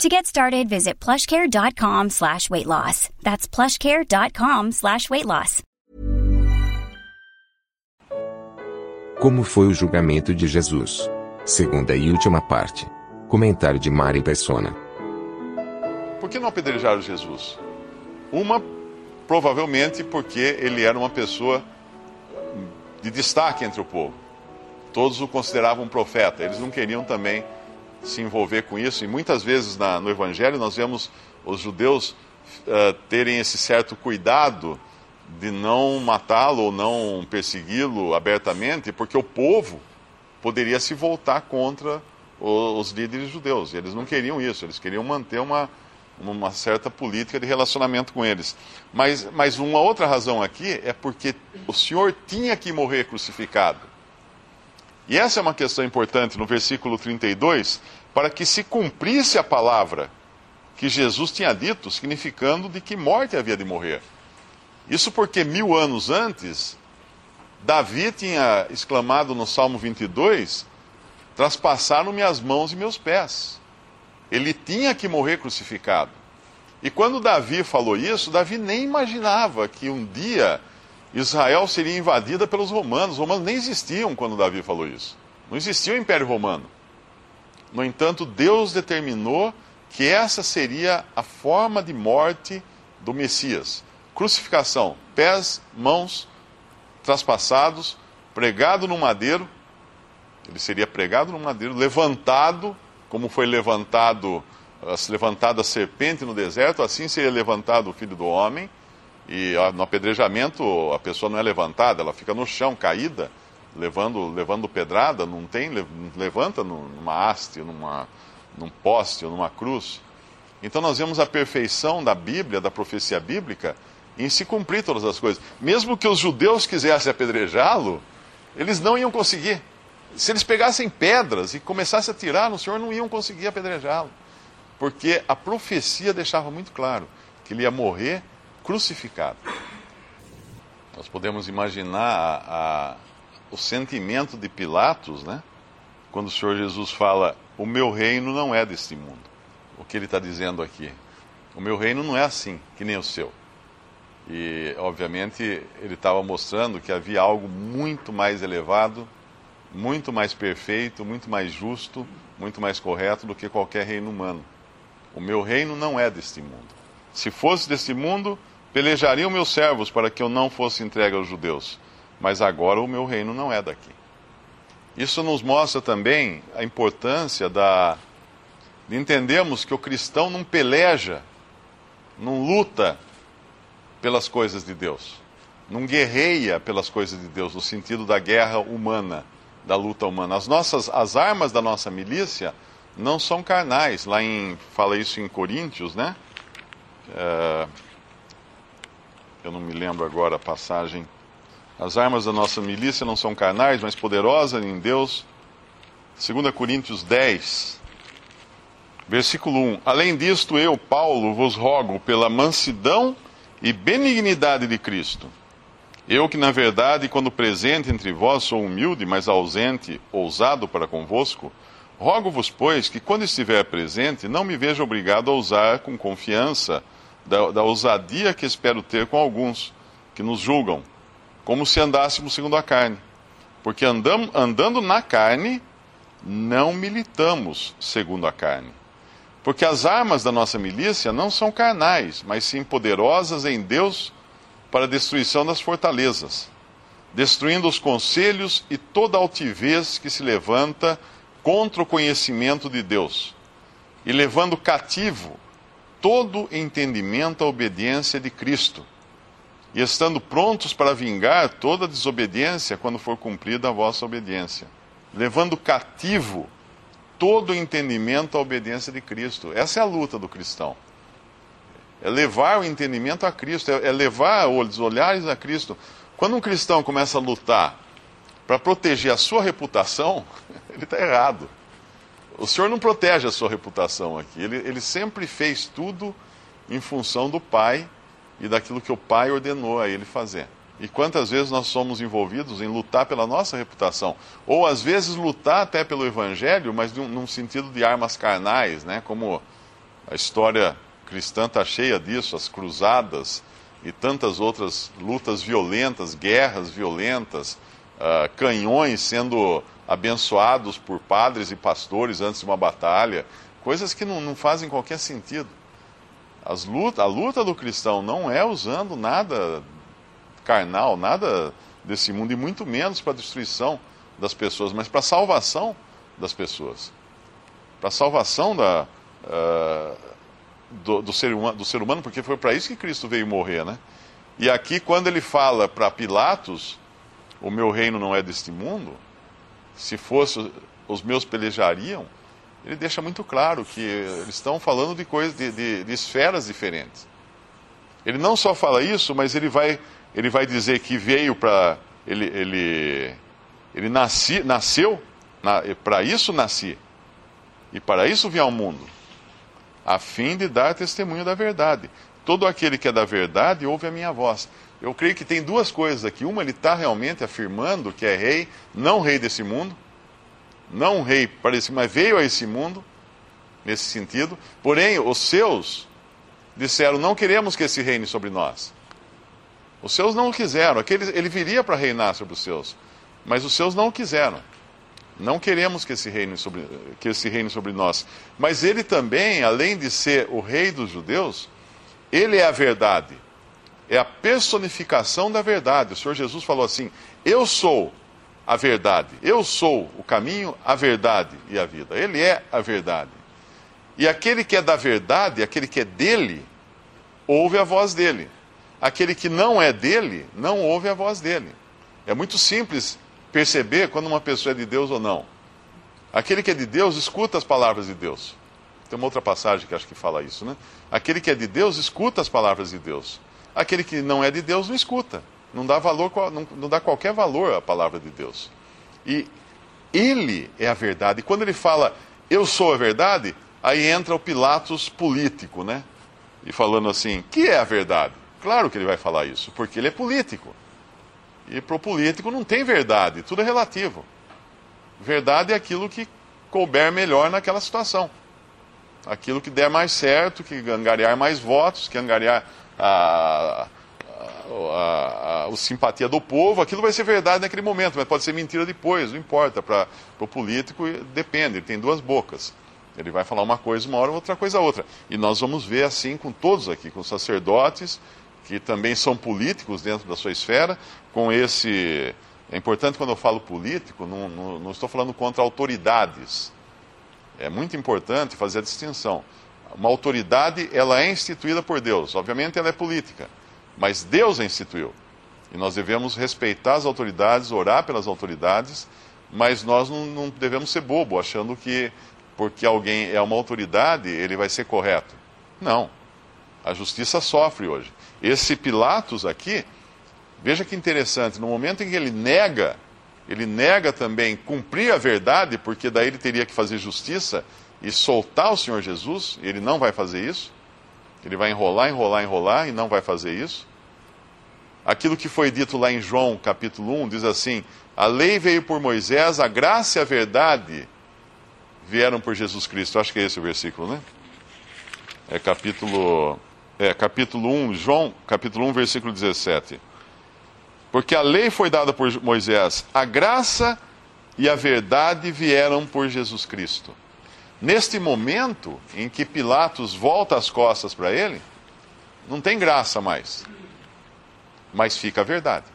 To get started, visit plushcare.com slash weight loss. That's plushcare.com slash weight loss. Como foi o julgamento de Jesus? Segunda e última parte. Comentário de Mari Persona. Por que não apedrejaram Jesus? Uma, provavelmente porque ele era uma pessoa de destaque entre o povo. Todos o consideravam um profeta. Eles não queriam também se envolver com isso. E muitas vezes na, no Evangelho nós vemos os judeus uh, terem esse certo cuidado de não matá-lo ou não persegui-lo abertamente, porque o povo poderia se voltar contra os, os líderes judeus. E eles não queriam isso, eles queriam manter uma, uma certa política de relacionamento com eles. Mas, mas uma outra razão aqui é porque o Senhor tinha que morrer crucificado. E essa é uma questão importante no versículo 32, para que se cumprisse a palavra que Jesus tinha dito, significando de que morte havia de morrer. Isso porque mil anos antes, Davi tinha exclamado no Salmo 22: Traspassaram-me as mãos e meus pés. Ele tinha que morrer crucificado. E quando Davi falou isso, Davi nem imaginava que um dia Israel seria invadida pelos romanos. Os romanos nem existiam quando Davi falou isso. Não existia o Império Romano. No entanto, Deus determinou que essa seria a forma de morte do Messias. Crucificação, pés, mãos traspassados, pregado no madeiro. Ele seria pregado no madeiro, levantado, como foi levantado, levantada a serpente no deserto, assim seria levantado o filho do homem e no apedrejamento a pessoa não é levantada, ela fica no chão, caída, levando, levando pedrada, não tem, levanta numa haste, numa, num poste ou numa cruz. Então nós vemos a perfeição da Bíblia, da profecia bíblica, em se cumprir todas as coisas. Mesmo que os judeus quisessem apedrejá-lo, eles não iam conseguir. Se eles pegassem pedras e começassem a tirar no Senhor, não iam conseguir apedrejá-lo. Porque a profecia deixava muito claro que ele ia morrer crucificado. Nós podemos imaginar a, a, o sentimento de Pilatos, né? Quando o Senhor Jesus fala: O meu reino não é deste mundo. O que ele está dizendo aqui? O meu reino não é assim, que nem o seu. E, obviamente, ele estava mostrando que havia algo muito mais elevado, muito mais perfeito, muito mais justo, muito mais correto do que qualquer reino humano. O meu reino não é deste mundo. Se fosse deste mundo, Pelejariam meus servos para que eu não fosse entregue aos judeus, mas agora o meu reino não é daqui. Isso nos mostra também a importância da, de entendermos que o cristão não peleja, não luta pelas coisas de Deus, não guerreia pelas coisas de Deus, no sentido da guerra humana, da luta humana. As nossas, as armas da nossa milícia não são carnais. Lá em, fala isso em Coríntios, né? Uh, eu não me lembro agora a passagem. As armas da nossa milícia não são carnais, mas poderosas em Deus. 2 Coríntios 10, versículo 1. Além disto, eu, Paulo, vos rogo pela mansidão e benignidade de Cristo. Eu que, na verdade, quando presente entre vós, sou humilde, mas ausente, ousado para convosco, rogo-vos, pois, que quando estiver presente, não me veja obrigado a usar com confiança da, da ousadia que espero ter com alguns que nos julgam, como se andássemos segundo a carne. Porque andam, andando na carne, não militamos segundo a carne. Porque as armas da nossa milícia não são carnais, mas sim poderosas em Deus para a destruição das fortalezas, destruindo os conselhos e toda altivez que se levanta contra o conhecimento de Deus, e levando cativo todo entendimento à obediência de Cristo, e estando prontos para vingar toda desobediência quando for cumprida a vossa obediência, levando cativo todo entendimento à obediência de Cristo. Essa é a luta do cristão. É levar o entendimento a Cristo, é, é levar os olhares a Cristo. Quando um cristão começa a lutar para proteger a sua reputação, ele está errado. O Senhor não protege a sua reputação aqui. Ele, ele sempre fez tudo em função do Pai e daquilo que o Pai ordenou a ele fazer. E quantas vezes nós somos envolvidos em lutar pela nossa reputação? Ou às vezes lutar até pelo Evangelho, mas num, num sentido de armas carnais, né? como a história cristã está cheia disso, as cruzadas e tantas outras lutas violentas, guerras violentas, uh, canhões sendo abençoados por padres e pastores antes de uma batalha, coisas que não, não fazem qualquer sentido. Luta, a luta do cristão não é usando nada carnal, nada desse mundo, e muito menos para a destruição das pessoas, mas para a salvação das pessoas. Para a salvação da, uh, do, do, ser humano, do ser humano, porque foi para isso que Cristo veio morrer, né? E aqui, quando ele fala para Pilatos, o meu reino não é deste mundo, se fosse, os meus pelejariam, ele deixa muito claro que eles estão falando de coisas, de, de, de esferas diferentes. Ele não só fala isso, mas ele vai, ele vai dizer que veio para. Ele, ele, ele nasci, nasceu, na, para isso nasci, e para isso vim ao mundo, a fim de dar testemunho da verdade. Todo aquele que é da verdade ouve a minha voz. Eu creio que tem duas coisas aqui. Uma, ele está realmente afirmando que é rei, não rei desse mundo, não rei para esse, mas veio a esse mundo, nesse sentido. Porém, os seus disseram: não queremos que esse reine sobre nós. Os seus não o quiseram. Ele viria para reinar sobre os seus, mas os seus não o quiseram. Não queremos que esse, reine sobre, que esse reine sobre nós. Mas ele também, além de ser o rei dos judeus, ele é a verdade é a personificação da verdade. O Senhor Jesus falou assim: Eu sou a verdade, eu sou o caminho, a verdade e a vida. Ele é a verdade. E aquele que é da verdade, aquele que é dele, ouve a voz dele. Aquele que não é dele, não ouve a voz dele. É muito simples perceber quando uma pessoa é de Deus ou não. Aquele que é de Deus escuta as palavras de Deus. Tem uma outra passagem que acho que fala isso, né? Aquele que é de Deus escuta as palavras de Deus. Aquele que não é de Deus não escuta, não dá, valor, não, dá qualquer valor à palavra de Deus. E ele é a verdade. E quando ele fala, eu sou a verdade, aí entra o Pilatos político, né? E falando assim, que é a verdade? Claro que ele vai falar isso, porque ele é político. E para o político não tem verdade, tudo é relativo. Verdade é aquilo que couber melhor naquela situação. Aquilo que der mais certo, que angariar mais votos, que angariar a, a, a, a, simpatia do povo, aquilo vai ser verdade naquele momento, mas pode ser mentira depois, não importa. Para o político, depende, ele tem duas bocas. Ele vai falar uma coisa uma hora, outra coisa outra. E nós vamos ver assim com todos aqui, com sacerdotes, que também são políticos dentro da sua esfera, com esse. É importante quando eu falo político, não, não, não estou falando contra autoridades. É muito importante fazer a distinção. Uma autoridade, ela é instituída por Deus. Obviamente ela é política, mas Deus a instituiu. E nós devemos respeitar as autoridades, orar pelas autoridades, mas nós não, não devemos ser bobo, achando que porque alguém é uma autoridade, ele vai ser correto. Não. A justiça sofre hoje. Esse Pilatos aqui, veja que interessante, no momento em que ele nega, ele nega também cumprir a verdade, porque daí ele teria que fazer justiça, e soltar o Senhor Jesus, ele não vai fazer isso. Ele vai enrolar, enrolar, enrolar e não vai fazer isso. Aquilo que foi dito lá em João capítulo 1 diz assim: A lei veio por Moisés, a graça e a verdade vieram por Jesus Cristo. Acho que é esse o versículo, né? É capítulo, é, capítulo 1, João, capítulo 1, versículo 17. Porque a lei foi dada por Moisés, a graça e a verdade vieram por Jesus Cristo. Neste momento em que Pilatos volta as costas para ele, não tem graça mais. Mas fica a verdade.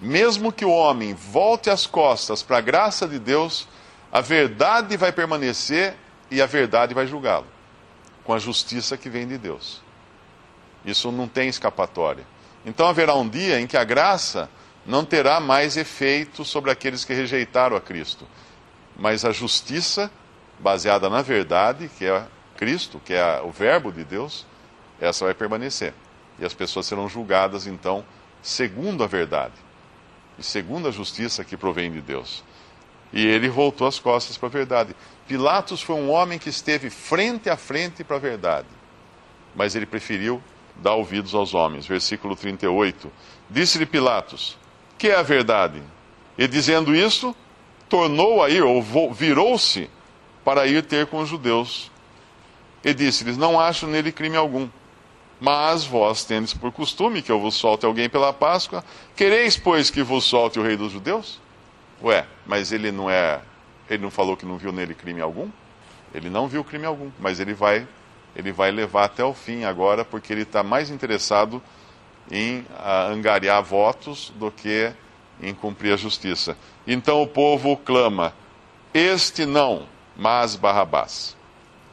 Mesmo que o homem volte as costas para a graça de Deus, a verdade vai permanecer e a verdade vai julgá-lo, com a justiça que vem de Deus. Isso não tem escapatória. Então haverá um dia em que a graça não terá mais efeito sobre aqueles que rejeitaram a Cristo, mas a justiça baseada na verdade, que é Cristo, que é o Verbo de Deus, essa vai permanecer. E as pessoas serão julgadas, então, segundo a verdade e segundo a justiça que provém de Deus. E ele voltou as costas para a verdade. Pilatos foi um homem que esteve frente a frente para a verdade, mas ele preferiu dar ouvidos aos homens. Versículo 38. Disse-lhe Pilatos: Que é a verdade? E dizendo isso, tornou a ir, ou virou-se para ir ter com os judeus. E disse-lhes: Não acho nele crime algum. Mas vós tendes por costume que eu vos solte alguém pela Páscoa. Quereis, pois, que vos solte o rei dos judeus? Ué, mas ele não é. Ele não falou que não viu nele crime algum? Ele não viu crime algum, mas ele vai, ele vai levar até o fim agora, porque ele está mais interessado em uh, angariar votos do que em cumprir a justiça. Então o povo clama: Este não, mas Barrabás.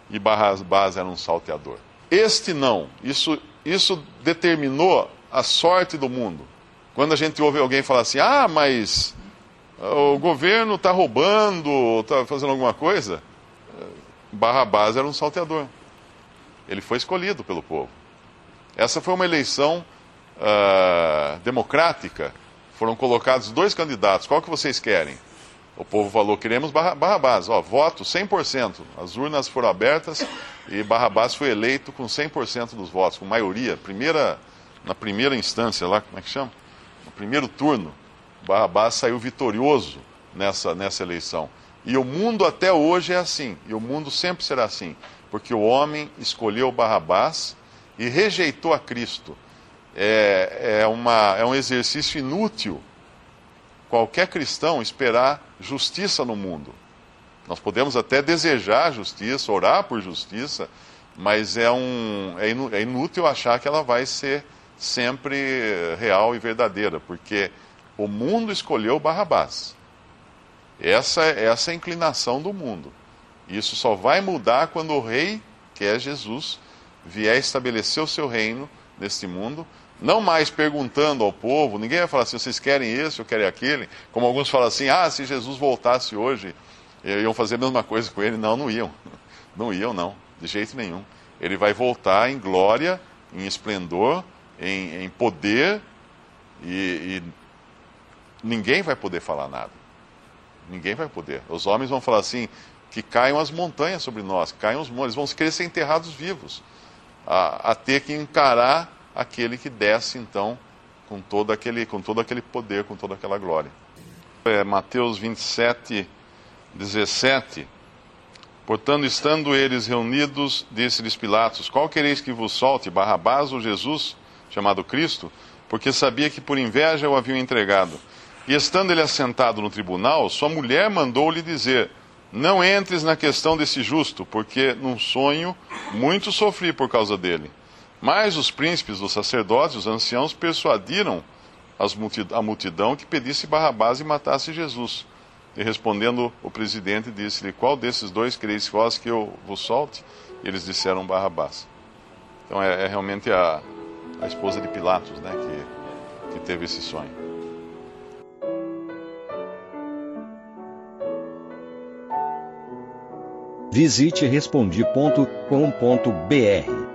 E Barrabás era um salteador. Este não, isso, isso determinou a sorte do mundo. Quando a gente ouve alguém falar assim: Ah, mas o governo está roubando, está fazendo alguma coisa. Barrabás era um salteador. Ele foi escolhido pelo povo. Essa foi uma eleição uh, democrática. Foram colocados dois candidatos. Qual que vocês querem? O povo falou: queremos Barrabás. Ó, voto 100%. As urnas foram abertas e Barrabás foi eleito com 100% dos votos, com maioria. Primeira, na primeira instância lá, como é que chama? No primeiro turno. Barrabás saiu vitorioso nessa, nessa eleição. E o mundo até hoje é assim, e o mundo sempre será assim, porque o homem escolheu Barrabás e rejeitou a Cristo. É, é, uma, é um exercício inútil qualquer cristão esperar justiça no mundo. Nós podemos até desejar justiça, orar por justiça, mas é, um, é, é inútil achar que ela vai ser sempre real e verdadeira, porque o mundo escolheu Barrabás. Essa, essa é a inclinação do mundo. Isso só vai mudar quando o rei, que é Jesus, vier estabelecer o seu reino neste mundo, não mais perguntando ao povo, ninguém vai falar assim, vocês querem esse ou querem aquele, como alguns falam assim, ah, se Jesus voltasse hoje, iam fazer a mesma coisa com ele. Não, não iam. Não iam, não, de jeito nenhum. Ele vai voltar em glória, em esplendor, em, em poder, e, e ninguém vai poder falar nada. Ninguém vai poder. Os homens vão falar assim: que caiam as montanhas sobre nós, caiam os montes, vão ser enterrados vivos, a, a, ter que encarar aquele que desce então com todo aquele, com todo aquele poder, com toda aquela glória. É, Mateus 27, 17. Portanto, estando eles reunidos, disse-lhes Pilatos: Qual quereis que vos solte, Barrabás ou Jesus, chamado Cristo? Porque sabia que por inveja o haviam entregado. E estando ele assentado no tribunal, sua mulher mandou-lhe dizer: Não entres na questão desse justo, porque num sonho muito sofri por causa dele. Mas os príncipes, os sacerdotes, os anciãos persuadiram a multidão que pedisse Barrabás e matasse Jesus. E respondendo o presidente, disse-lhe: Qual desses dois quereis vós que eu vos solte? E eles disseram Barrabás. Então é, é realmente a, a esposa de Pilatos né, que, que teve esse sonho. Visite respondi.com.br.